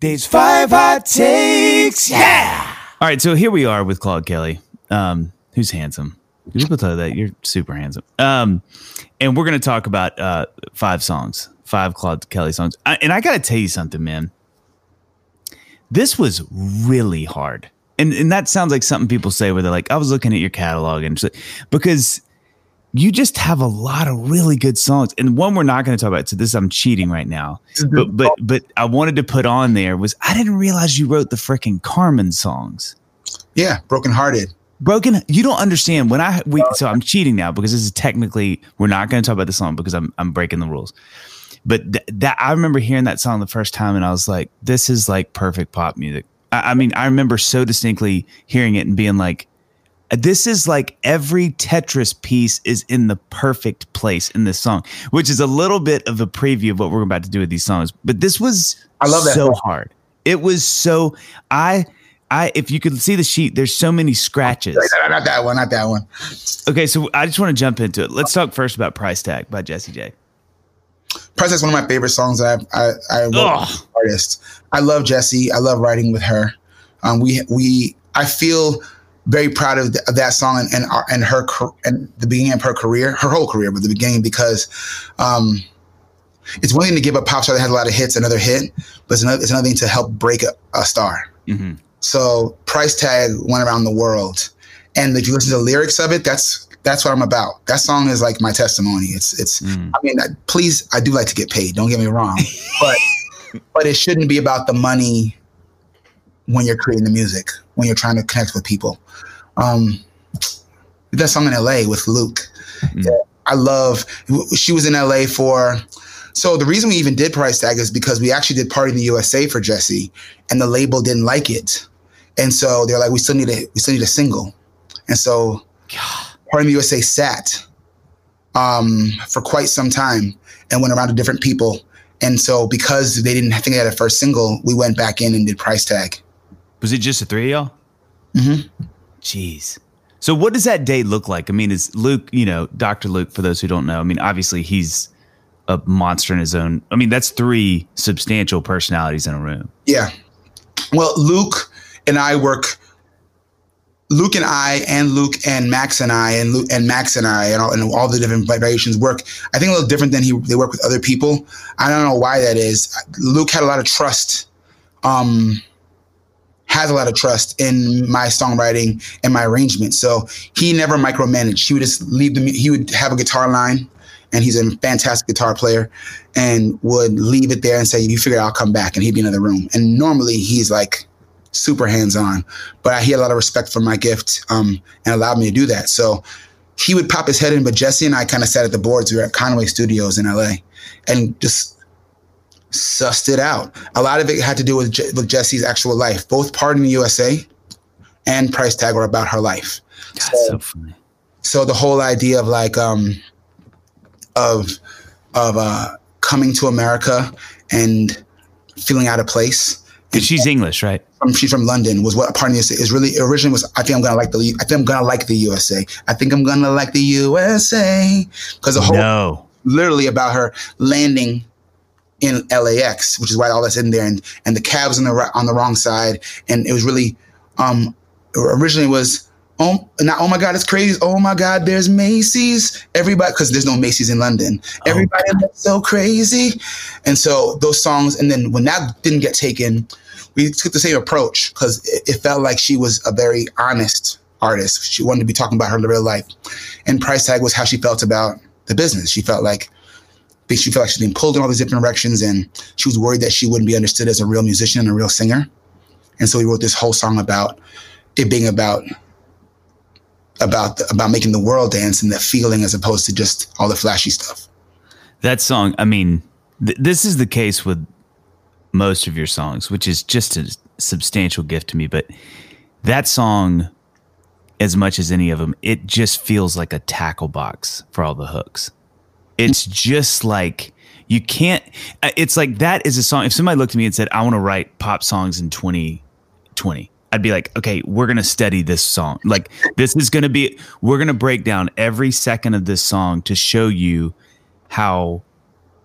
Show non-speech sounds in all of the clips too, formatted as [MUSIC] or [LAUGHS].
There's five hot takes. Yeah. All right, so here we are with Claude Kelly, um, who's handsome. People tell you that you're super handsome. Um, and we're gonna talk about uh, five songs, five Claude Kelly songs. I, and I gotta tell you something, man. This was really hard, and and that sounds like something people say where they're like, "I was looking at your catalog," and because you just have a lot of really good songs. And one we're not going to talk about. So this I'm cheating right now. Mm-hmm. But but but I wanted to put on there was I didn't realize you wrote the freaking Karmin songs. Yeah, broken hearted. Broken. You don't understand when I we. So I'm cheating now because this is technically we're not going to talk about the song because I'm I'm breaking the rules. But th- that I remember hearing that song the first time and I was like, this is like perfect pop music. I, I mean, I remember so distinctly hearing it and being like, this is like every Tetris piece is in the perfect place in this song, which is a little bit of a preview of what we're about to do with these songs. But this was I love that so hard. It was so I I if you could see the sheet, there's so many scratches. [LAUGHS] Not that one, not that one. Okay, so I just want to jump into it. Let's talk first about Price Tag by Jessie J. Price is one of my favorite songs that I I, I wrote artist. I love Jessie. I love writing with her. Um, we we I feel very proud of, th- of that song and and, our, and her and the beginning of her career, her whole career, but the beginning because um, it's one thing to give a pop star that has a lot of hits another hit, but it's another, it's another thing to help break a, a star. hmm So price tag went around the world, and if you listen to the lyrics of it, that's that's what I'm about. That song is like my testimony. It's it's. Mm. I mean, I- please, I do like to get paid. Don't get me wrong, [LAUGHS] but but it shouldn't be about the money when you're creating the music. When you're trying to connect with people. Um, we did song in L.A. with Luke. Mm. Yeah, I love. She was in L.A. for. So the reason we even did price tag is because we actually did Party in the USA for Jessie, and the label didn't like it, and so they're like, we still need a we still need a single, and so Party in the USA sat um, for quite some time and went around to different people, and so because they didn't think they had a first single, we went back in and did price tag. Was it just the three of y'all? Mhm. Jeez. So what does that day look like? I mean, is Luke, you know, Dr. Luke, for those who don't know, I mean, obviously he's a monster in his own. I mean, that's three substantial personalities in a room. Yeah. Well, Luke and I work. Luke and I, and Luke and Max and I, and Luke and Max and I, and all, and all the different variations work. I think a little different than he they work with other people. I don't know why that is. Luke had a lot of trust. Um, has a lot of trust in my songwriting and my arrangement. So he never micromanaged. He would just leave the. He would have a guitar line, and he's a fantastic guitar player, and would leave it there and say, "You figure it I'll come back," and he'd be in the room. And normally he's like super hands on, but he had a lot of respect for my gift um, and allowed me to do that. So he would pop his head in, but Jessie and I kind of sat at the boards. We were at Conway Studios in LA, and just sussed it out. A lot of it had to do with Je- with Jessie's actual life. Both Party in the USA and Price Tag were about her life. God, so funny. So the whole idea of like um of of uh coming to America and feeling out of place. And she's English, right? Um, she's from London. Was what part of the USA is really originally was. I think I'm gonna like the. I think I'm gonna like the USA. I think I'm gonna like the USA because the whole No. literally about her landing in LAX, which is why all that's in there, and and the cabs on the on the wrong side, and it was really, um, originally was oh not oh my god it's crazy. Oh my god there's Macy's. Everybody because there's no Macy's in London. Oh, everybody looks so crazy, and so those songs, and then when that didn't get taken, we took the same approach because it, it felt like she was a very honest artist. She wanted to be talking about her real life, and price tag was how she felt about the business. She felt like because she felt like she's being pulled in all these different directions and she was worried that she wouldn't be understood as a real musician and a real singer. And so we wrote this whole song about it being about about the, about making the world dance and that feeling as opposed to just all the flashy stuff. That song, I mean, th- this is the case with most of your songs, which is just a substantial gift to me. But that song, as much as any of them, it just feels like a tackle box for all the hooks. It's just like you can't. uh, It's like that is a song. If somebody looked at me and said, "I want to write pop songs in 2020," I'd be like, "Okay, we're gonna study this song. Like this is gonna be. We're gonna break down every second of this song to show you how."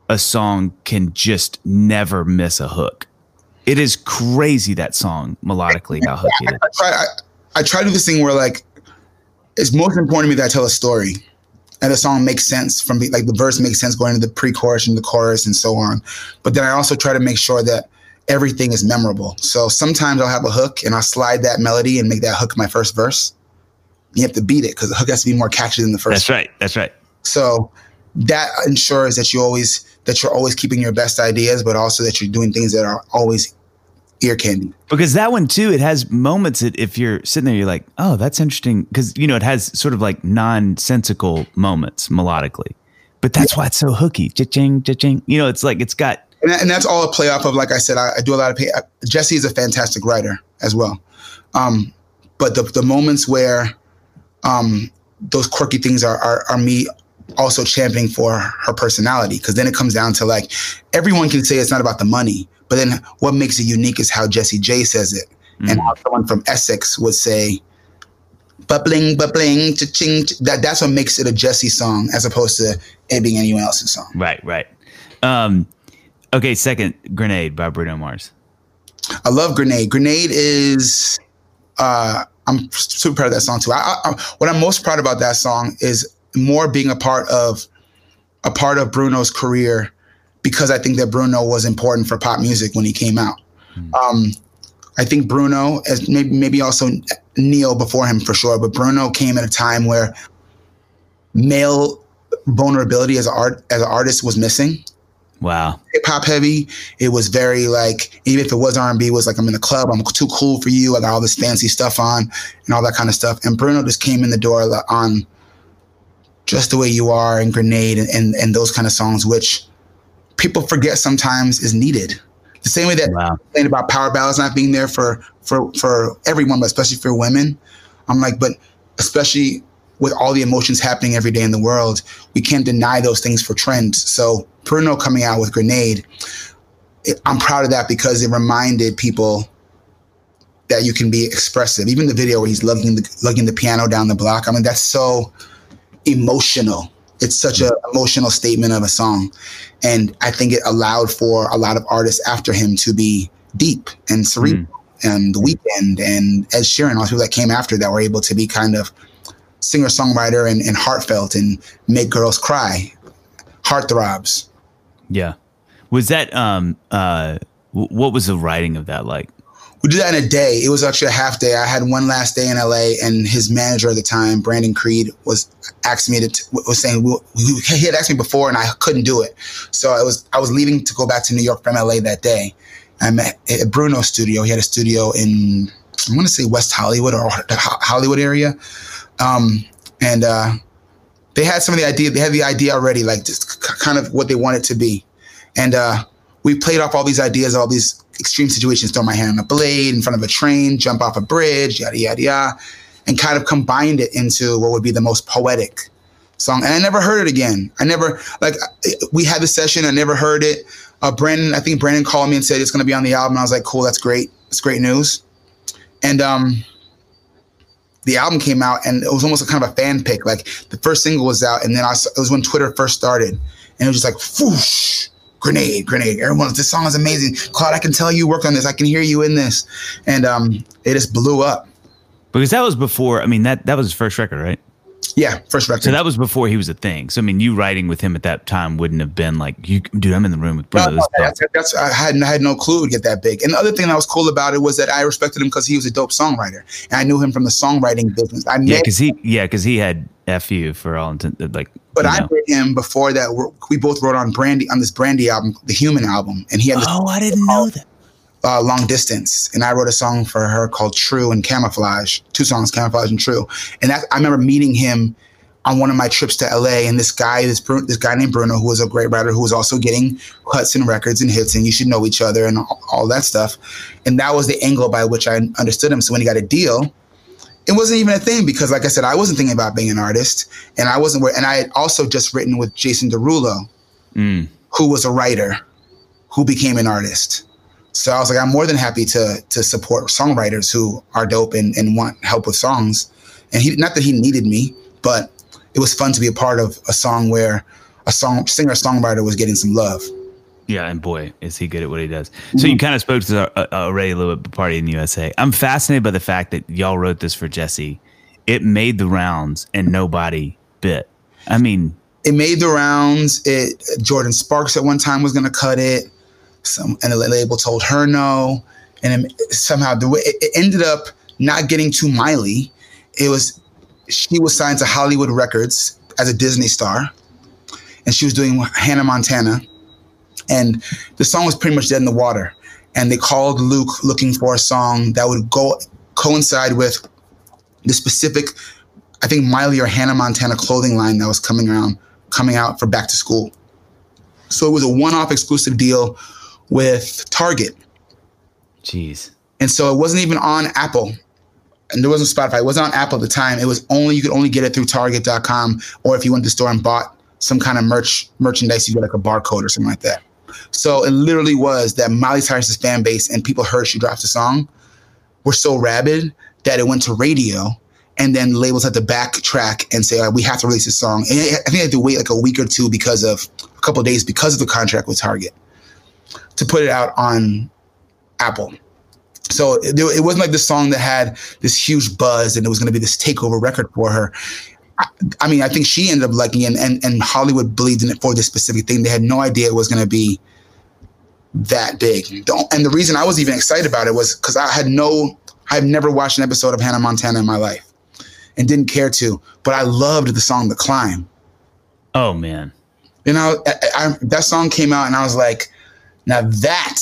a song can just never miss a hook. It is crazy that song melodically how hooky it is. I I, I try to do this thing where like it's most important to me that I tell a story and the song makes sense from the, like the verse makes sense going into the pre-chorus and the chorus and so on. But then I also try to make sure that everything is memorable. So sometimes I'll have a hook and I'll slide that melody and make that hook my first verse. You have to beat it because the hook has to be more catchy than the first. That's right. That's right. So that ensures that you always that you're always keeping your best ideas, but also that you're doing things that are always ear candy. Because that one too, it has moments that if you're sitting there, you're like, oh, that's interesting. Because you know, it has sort of like nonsensical moments melodically, but that's why it's so hooky. Cha-ching, cha-ching. You know, it's like it's got. And, and that's all a play off of. Like I said, I, I do a lot of. Pay, uh, Jessie is a fantastic writer as well, um, but the the moments where um, those quirky things are, are are me also championing for her personality because then it comes down to like everyone can say it's not about the money but then what makes it unique is how Jessie J says it. Mm. and how someone from Essex would say bubbling bubbling ching that that's what makes it a Jessie song as opposed to it being anyone else's song. Right right. Um okay second grenade by Bruno Mars. I love Grenade. Grenade is uh I'm super proud of that song too. I, I, what I'm most proud about that song is more being a part of a part of Bruno's career because I think that Bruno was important for pop music when he came out. Mm. Um, I think Bruno, as maybe maybe also Ne-Yo before him for sure, but Bruno came at a time where male vulnerability as art as an artist was missing. Wow. Hip hop heavy. It was very like even if it was R and B, was like I'm in the club. I'm too cool for you. I got all this fancy stuff on and all that kind of stuff. And Bruno just came in the door on just the way you are and grenade and, and, and those kind of songs, which people forget sometimes is needed. The same way that wow. saying about power balance not being there for for for everyone, but especially for women. I'm like, but especially with all the emotions happening every day in the world, we can't deny those things for trends. So Bruno coming out with Grenade, it, I'm proud of that because it reminded people that you can be expressive. Even the video where he's lugging the lugging the piano down the block. I mean, that's so emotional. It's such an emotional statement of a song. And I think it allowed for a lot of artists after him to be deep and cerebral. Mm. And The Weeknd and Ed Sheeran, all people that came after that were able to be kind of singer songwriter and, and heartfelt and make girls cry, heartthrobs. Yeah. Was that um uh what was the writing of that like? We did that in a day. It was actually a half day. I had one last day in LA, and his manager at the time, Brandon Creed, was asking me to was saying he had asked me before, and I couldn't do it. So I was I was leaving to go back to New York from LA that day. I met at Bruno's studio. He had a studio in I want to say West Hollywood or the Hollywood area, um, and uh, they had some of the idea. They had the idea already, like just kind of what they wanted to be, and uh, we played off all these ideas, all these extreme situations, throw my hand on a blade in front of a train, jump off a bridge, yada, yada, yada, and kind of combined it into what would be the most poetic song. And I never heard it again. I never, like, we had the session, I never heard it. Uh, Brandon, I think Brandon called me and said it's going to be on the album. I was like, cool, that's great. That's great news. And, um, the album came out and it was almost kind of a fan pick. Like the first single was out, and then I it was when Twitter first started, and it was just like whoosh, grenade, grenade. Everyone, this song is amazing. Claude, I can tell you work on this. I can hear you in this. And um, it just blew up. Because that was before, I mean, that, that was his first record, right? Yeah, first record. So that was before he was a thing. So I mean, you writing with him at that time wouldn't have been like, "You, dude, I'm in the room with Bruno." No, no, that's, that's, I had I had no clue to get that big. And the other thing that was cool about it was that I respected him because he was a dope songwriter, and I knew him from the songwriting business. I yeah, because he yeah, because he had fu for all intent like. But I know. met him before that. We both wrote on Brandy on this Brandy album, the Human album, and he had. This oh, I didn't know that. Uh, long distance, and I wrote a song for her called "True" and "Camouflage." Two songs, "Camouflage" and "True," and that I remember meeting him on one of my trips to LA, and this guy, this this guy named Bruno, who was a great writer, who was also getting Hudson records and hits, and you should know each other and all, all, that stuff. And that was the angle by which I understood him. So when he got a deal, it wasn't even a thing because, like I said, I wasn't thinking about being an artist, and I wasn't. And I had also just written with Jason Derulo, mm. who was a writer, who became an artist. So I was like, I'm more than happy to to support songwriters who are dope and, and want help with songs. And he, not that he needed me, but it was fun to be a part of a song where a song singer songwriter was getting some love. Yeah, and boy, is he good at what he does. So you kind of spoke to uh, already a little bit Party in the USA. I'm fascinated by the fact that y'all wrote this for Jessie. It made the rounds and nobody bit. I mean, it made the rounds. It Jordin Sparks at one time was going to cut it. Some and the label told her no, and it, somehow the way it, it ended up not getting to Miley. It was she was signed to Hollywood Records as a Disney star, and she was doing Hannah Montana, and the song was pretty much dead in the water. And they called Luke looking for a song that would go coincide with the specific, I think Miley or Hannah Montana clothing line that was coming around, coming out for back to school. So it was a one-off exclusive deal with Target. jeez. And so it wasn't even on Apple. And there wasn't Spotify. It wasn't on Apple at the time. It was only you could only get it through Target.com or if you went to the store and bought some kind of merch merchandise, you get like a barcode or something like that. So it literally was that Miley Cyrus's fan base and people heard she dropped a song were so rabid that it went to radio and then labels had to backtrack and say, we have to release this song. And I think they had to wait like a week or two because of a couple of days because of the contract with Target to put it out on Apple. So it, it wasn't like the song that had this huge buzz and it was going to be this takeover record for her. I, mean, I think she ended up liking it, and, and, and Hollywood believed in it for this specific thing. They had no idea it was going to be that big. Mm-hmm. The, and the reason I was even excited about it was because I had no, I've never watched an episode of Hannah Montana in my life and didn't care to, but I loved the song The Climb. Oh man. You know, I, I, that song came out and I was like, now that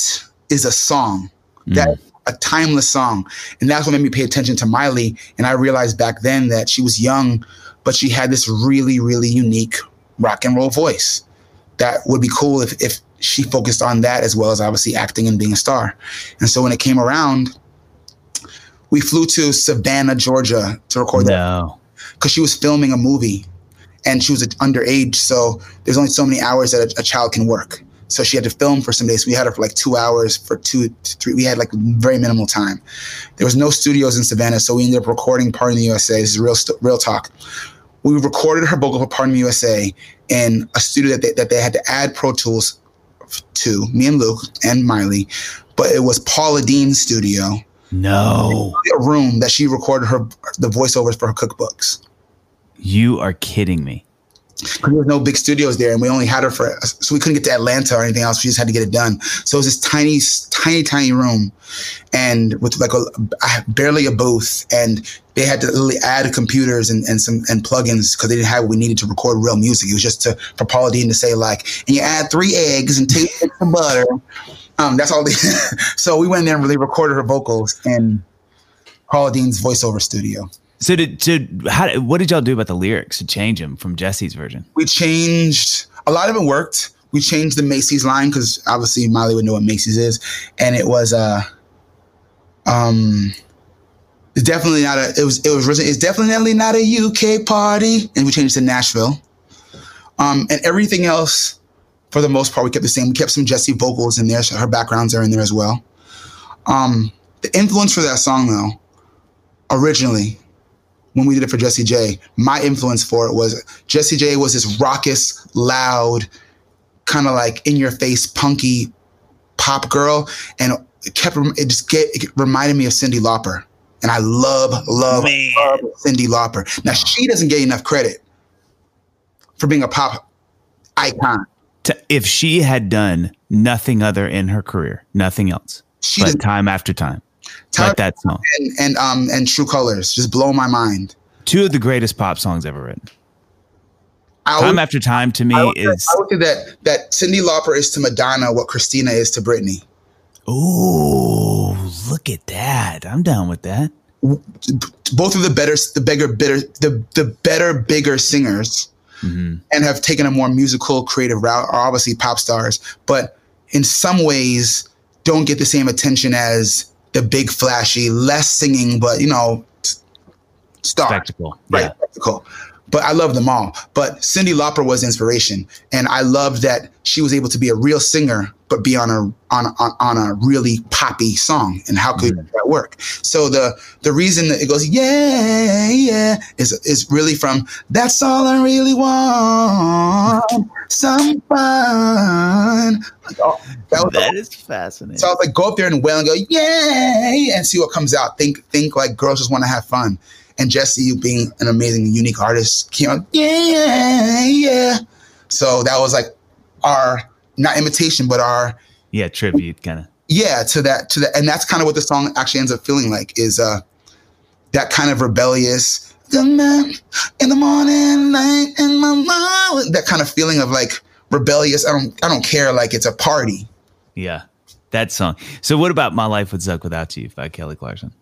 is a song. Mm. That a timeless song. And that's what made me pay attention to Miley. And I realized back then that she was young, but she had this really, really unique rock and roll voice that would be cool if, if she focused on that as well as obviously acting and being a star. And so when it came around, we flew to Savannah, Georgia to record that because she was filming a movie and she was underage. So there's only so many hours that a, a child can work. So she had to film for some days. We had her for like two hours for two, three. We had like very minimal time. There was no studios in Savannah, so we ended up recording Party in the USA. This is real, real talk. We recorded her vocal for Party in the USA in a studio that they, that they had to add Pro Tools to, me and Luke and Miley, but it was Paula Deen's studio, No. a room that she recorded her the voiceovers for her cookbooks. You are kidding me. Because there was no big studios there, and we only had her for so we couldn't get to Atlanta or anything else. We just had to get it done. So it was this tiny, tiny, tiny room, and with like a, barely a booth, and they had to literally add computers and, and some and plugins because they didn't have what we needed to record real music. It was just to for Paula Deen to say like, and you add three eggs and two of butter. Um, that's all they. [LAUGHS] so we went in there and really recorded her vocals in Paula Deen's voiceover studio. So did how what did y'all do about the lyrics to change them from Jessie's version? we changed a lot of it worked. We changed the Macy's line because obviously Miley would know what Macy's is, and it was uh um definitely not a it was it was it's definitely not a UK party, and we changed to Nashville. Um and everything else for the most part we kept the same. We kept some Jessie vocals in there, her backgrounds are in there as well. Um the influence for that song though, originally, when we did it for Jessie J, my influence for it was Jessie J was this raucous, loud, kind of like in your face, punky pop girl, and it kept it just get it reminded me of Cyndi Lauper, and I love, love, Man. love Cyndi Lauper. Now she doesn't get enough credit for being a pop icon. To, if she had done nothing other in her career, nothing else, She but time after time, Time- like that song, and, and um and True Colors just blow my mind. two of the greatest pop songs ever written. I Time after time to me I would, say- is I would say that that Cyndi Lauper is to Madonna what Christina is to Britney. ooh, look at that. I'm down with that. both of the better the bigger bitter the the better bigger singers Mhm. and have taken a more musical creative route are obviously pop stars but in some ways don't get the same attention as the big flashy less singing but you know star Spectacle. right Yeah. spectacle but I love them all. But Cyndi Lauper was inspiration, and I loved that she was able to be a real singer, but be on a on on, on a really poppy song. And how could mm-hmm. that work? So the the reason that it goes yeah yeah is is really from that's all I really want some fun. Oh, that was That is fascinating. so I was like, go up there and wail and go, yay, and see what comes out. Think, think like girls just want to have fun. And Jessie, you being an amazing, unique artist, came out, yeah, yeah. So that was like our not imitation, but our yeah, tribute kind of. yeah to that to that, and that's kind of what the song actually ends up feeling like is uh that kind of rebellious the man in the morning, night in my mind, that kind of feeling of like rebellious. I don't I don't care, like it's a party. Yeah, that song. So, what about "My Life Would Suck Without You" by Kelly Clarkson?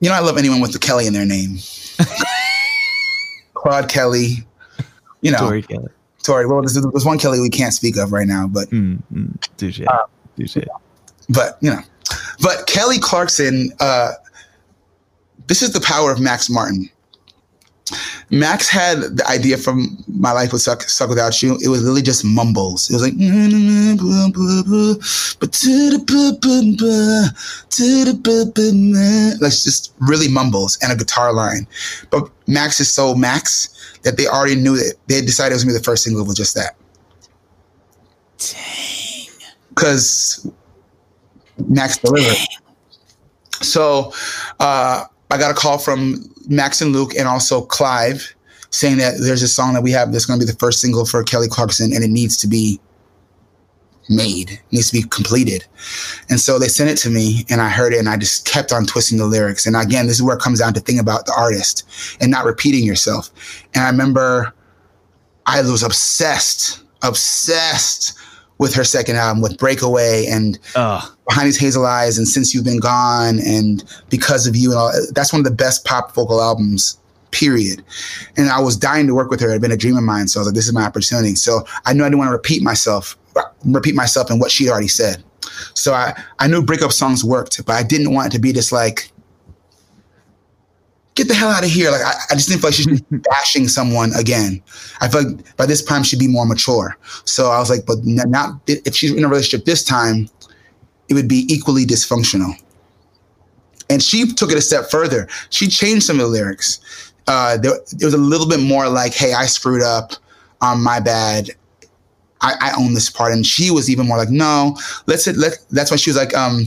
You know, I love anyone with the Kelly in their name. [LAUGHS] Claude Kelly, you know, Tori Kelly. Tori. Well, there's, there's one Kelly we can't speak of right now, but Mm, mm. Uh, touche. but you know, but Kelly Clarkson. Uh, this is the power of Max Martin. Max had the idea from "My Life Would Suck, Suck Without You." It was literally just mumbles. It was like, like just really mumbles and a guitar line. But Max is so Max that they already knew that they decided it was gonna be the first single with just that. Dang. Because Max delivered. So uh, I got a call from Max and Luke and also Clive saying that there's a song that we have that's going to be the first single for Kelly Clarkson and it needs to be made, needs to be completed. And so they sent it to me and I heard it and I just kept on twisting the lyrics. And again, this is where it comes down to think about the artist and not repeating yourself. And I remember I was obsessed, obsessed with her second album, with Breakaway and Behind These Hazel Eyes and Since You've Been Gone and Because of You and all. That's one of the best pop vocal albums, period. And I was dying to work with her. It had been a dream of mine. So I was like, this is my opportunity. So I knew I didn't want to repeat myself, repeat myself in what she already said. So I, I knew breakup songs worked, but I didn't want it to be just like, get the hell out of here. Like, I, I just didn't feel like she's [LAUGHS] bashing someone again. I feel like by this time she'd be more mature. So I was like, but not if she's in a relationship this time, it would be equally dysfunctional. And she took it a step further. She changed some of the lyrics. Uh, there, it was a little bit more like, "Hey, I screwed up. Um, my bad. I, I own this part." And she was even more like, "No, let's let." That's why she was like, um,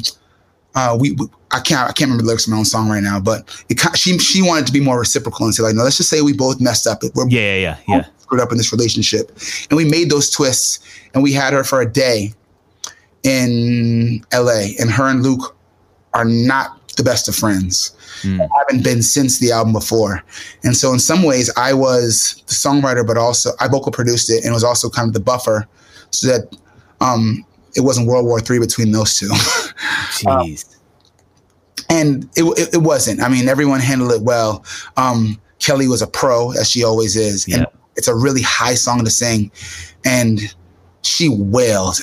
uh, we, we- I can't I can't remember the lyrics of my own song right now, but it she she wanted to be more reciprocal and say like, no, let's just say we both messed up. We're yeah, yeah, yeah, yeah. screwed up in this relationship. And we made those twists and we had her for a day in LA. And her and Luke are not the best of friends. Mm. Haven't been since the album before. And so in some ways I was the songwriter, but also I vocal produced it and was also kind of the buffer so that um it wasn't World War Three between those two. [LAUGHS] Jeez. and it, it, it wasn't. I mean, everyone handled it well. Um, Kelly was a pro, as she always is. And Yeah. it's a really high song to sing. And she wailed.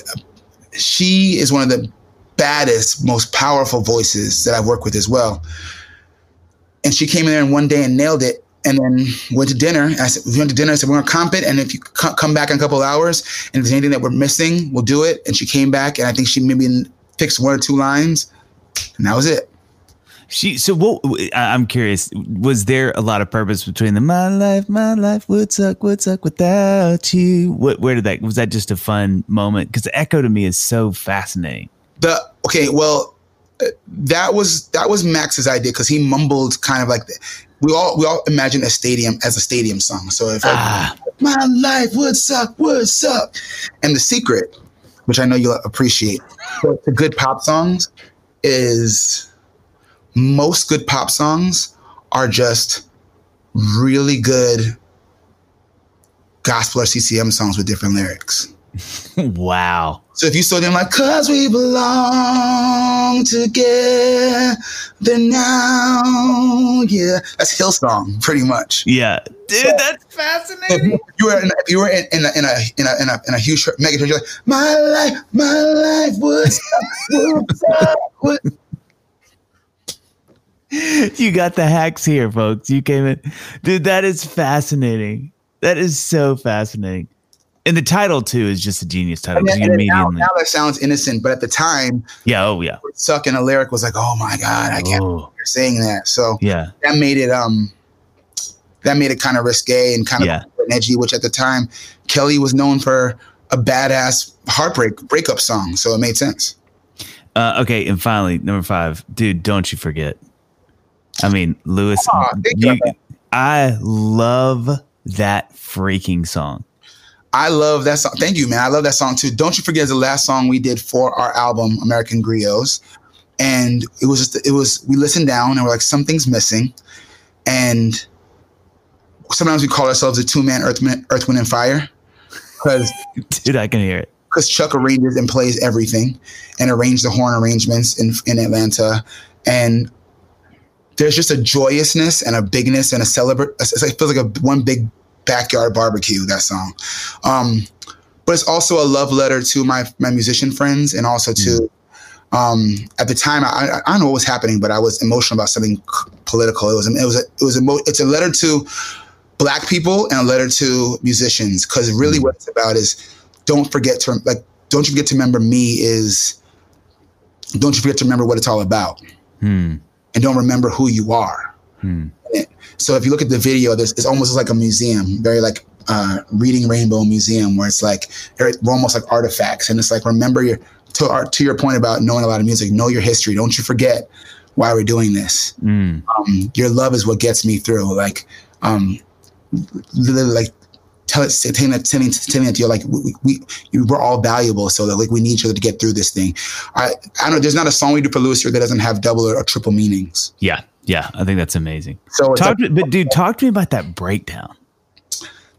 She is one of the baddest, most powerful voices that I've worked with as well. And she came in there in one day and nailed it. And then went to dinner. I said, we went to dinner. I said, we're going to comp it. And if you co- come back in a couple of hours and if there's anything that we're missing, we'll do it. And she came back and I think she maybe fixed one or two lines. And that was it. She so what? I'm curious. Was there a lot of purpose between the "My life, my life would suck, would suck without you"? What? Where did that? Was that just a fun moment? Because the echo to me is so fascinating. the okay well that was that was max's idea because he mumbled kind of like the, we all we all imagine a stadium as a stadium song. So if Ah, my life would suck would suck. And the secret which i know you'll appreciate the good pop songs is most good pop songs are just really good gospel or ccm songs with different lyrics [LAUGHS] wow. so if you saw them like, cause we belong together now, yeah, that's Hillsong, pretty much. Yeah, dude, that's fascinating. you, were in, you were in, in, a, in a in a in a in a huge mega church, you're like, my life, my life was, was. [LAUGHS] you got the hacks here, folks. You came in, dude. That is fascinating. That is so fascinating. And the title too is just a genius title. And 'cause then- you and now, now that sounds innocent, but at the time, yeah. Oh yeah. suck in a lyric was like, oh my god, I can't Oh, you're saying that. So yeah. that made it um that made it kind of risque and kind of Yeah. edgy, which at the time Kelly was known for a badass heartbreak breakup song, so it made sense. Uh, okay, and finally, number five, dude. Don't you forget? I mean, Lewis. You. you, I love that freaking song. I love that song. Thank you, man. I love that song too. Don't you forget the last song we did for our album American Griots, and it was just it was we listened down and we're like something's missing, and sometimes we call ourselves a two man Earth, Wind- Earth Wind and Fire because [LAUGHS] Dude, I can hear it. because Chuck arranges and plays everything and arranged the horn arrangements in in Atlanta, and there's just a joyousness and a bigness and a celebrate. It feels like a one big backyard barbecue. That song, um, but it's also a love letter to my my musician friends and also to. Um, at the time, I, I I don't know what was happening, but I was emotional about something political. It was it was a, it was emo- it's a letter to black people and a letter to musicians because really what it's about is don't forget to like don't you forget to remember me is don't you forget to remember what it's all about Hmm. and don't remember who you are Hmm. So if you look at the video there's it's almost like a museum very like uh, reading rainbow museum where it's like they're almost like artifacts and it's like remember your to, our, to your point about knowing a lot of music know your history don't you forget why we're doing this Hmm. um, your love is what gets me through. Like, um, like, tell it, telling that, telling, telling that you're like, we, we, we, we're all valuable. So that like, we need each other to get through this thing. I, I don't, there's not a song we do for here that doesn't have double or, or triple meanings. Yeah, yeah. I think that's amazing. So Talk, like, to, but dude, talk to me about that breakdown.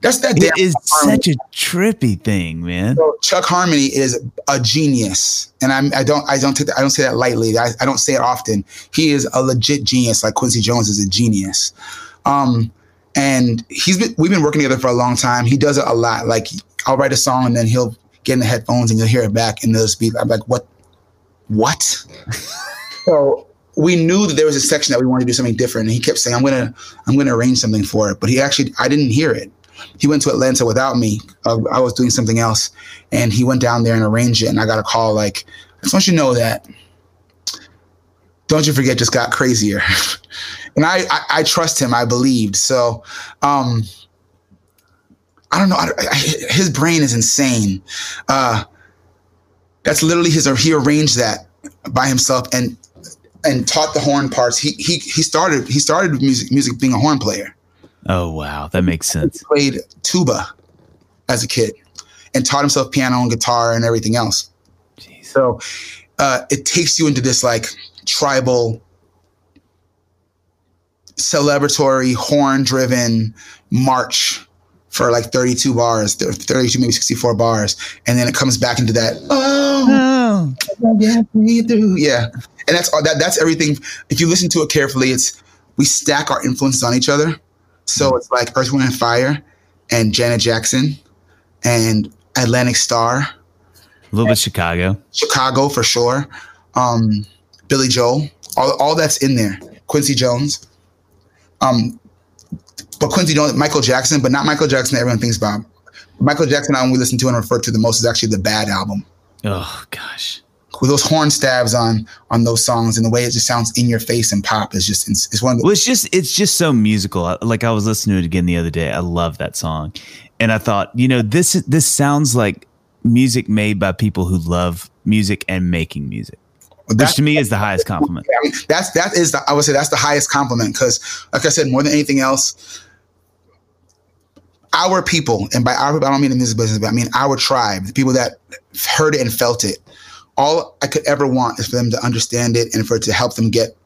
that's that It damn is Harmony. such a trippy thing, man. So Chuck Harmony is a genius, and I'm I don't I don't take that, I don't say that lightly. I, I don't say it often. He is a legit genius, like Quincy Jones is a genius. Um, and he's been we've been working together for a long time. He does it a lot. Like I'll write a song and then he'll get in the headphones and you'll hear it back and they'll just be I'm like, what, what? [LAUGHS] so we knew that there was a section that we wanted to do something different, and he kept saying, "I'm gonna I'm gonna arrange something for it," but he actually I didn't hear it he went to Atlanta without me. Uh, I was doing something else, and he went down there and arranged it. And I got a call like, "I just want you to know that." Don't you forget, just got crazier, [LAUGHS] and I, I I trust him. I believed so. Um, I don't know. I, I, his brain is insane. Uh, that's literally his. He arranged that by himself and and taught the horn parts. He he he started he started with music music being a horn player Oh wow, that makes sense. played tuba as a kid and taught himself piano and guitar and everything else. Jeez. So uh, it takes you into this like tribal, celebratory, horn driven march for like 32 bars, 32, maybe 64 bars. And then it comes back into that, oh, Oh, get me through. Yeah. And that's all that that's everything. If you listen to it carefully, it's we stack our influences on each other. So it's like Earth, Wind, and Fire and Janet Jackson and Atlantic Starr, a little bit Chicago. Chicago for sure, um, Billy Joel, all, all that's in there. Quincy Jones. Um, but Quincy Jones, Michael Jackson, but not Michael Jackson everyone thinks about. Michael Jackson album we listen to and refer to the most is actually the Bad album. Oh gosh. With those horn stabs on on those songs and the way it just sounds in your face and pop is just it's, it's one of the Well, it's just it's just so musical. Like I was listening to it again the other day. I love that song, and I thought, you know, this this sounds like music made by people who love music and making music, which to me is the highest compliment. I mean, that's [LAUGHS] that is the I would say that's the highest compliment because, like I said, more than anything else, our people, and by our people, I don't mean the music business, but I mean our tribe, the people that heard it and felt it. All I could ever want is for them to understand it and for it to help them get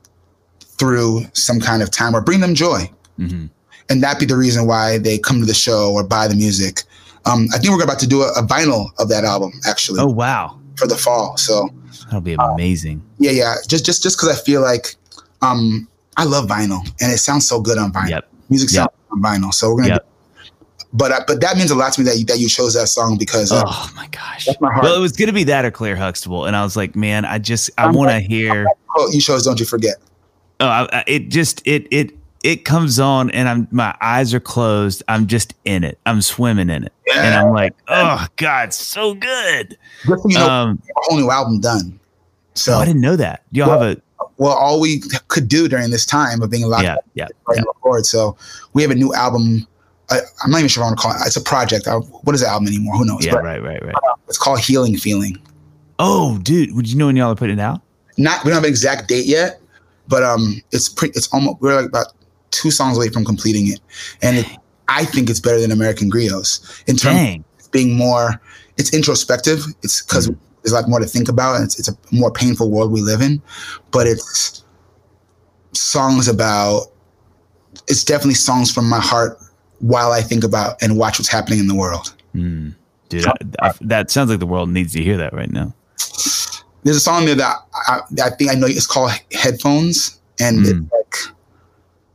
through some kind of time or bring them joy, hmm and that be the reason why they come to the show or buy the music. Um, I think we're about to do a, a vinyl of that album actually Oh wow, for the fall. So that'll be amazing. yeah, yeah. Just just just because I feel like um I love vinyl and it sounds so good on vinyl. Yep. Music sounds Yep. on vinyl. So we're gonna. Yep. Do, but uh, but that means a lot to me that you, that you chose that song because uh, Oh my gosh. that's my heart. Well, it was gonna be that or Claire Huxtable, and I was like, man, I just I want to hear. oh, you chose "Don't You Forget." Oh, I, I- it just it it it comes on, and I'm my eyes are closed. I'm just in it. I'm swimming in it. Yeah. and I'm like, oh god, so good. Just so you know, Um, a whole new album done. So, oh, I didn't know that. Y'all have a well, all we could do during this time of being locked yeah, up yeah, yeah. record. So we have a new album. I, I'm not even sure if I want to call it. It's a project. I, what is the album anymore? Who knows? Yeah, but right, right, right. it's called Healing Feeling. Oh, dude, would you know when y'all are putting it out? Not we don't have an exact date yet, but um, it's pretty. It's almost we're like about two songs away from completing it, and it, I think it's better than American Griots in terms Dang. of being more. It's introspective. It's because there's a lot more to think about. And it's, it's a more painful world we live in, but it's songs about. It's definitely songs from my heart while I think about and watch what's happening in the world. Mm. Dude, I, I, that sounds like the world needs to hear that right now. There's a song there that I, I think I know it's called Headphones, and it's Mm. like,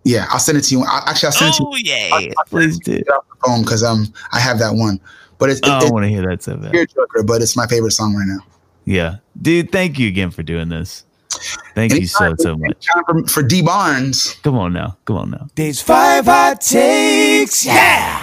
yeah, I'll send it to you. I, actually, I'll send it to you Oh yeah, please do. phone because um I have that one, but it's, Oh, I it's want to hear that so bad. tearjerker, but it's my favorite song right now. Yeah, dude, thank you again for doing this. Thank you so so much. For, for D Barnes. Come on now, come on now. These five hot takes. Yeah.